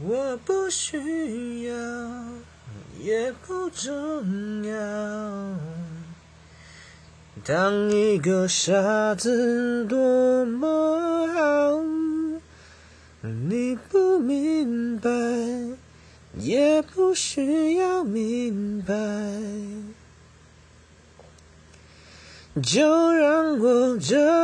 我不需要也不重要。当一个傻子多么好你不明白也不需要明白。就让我这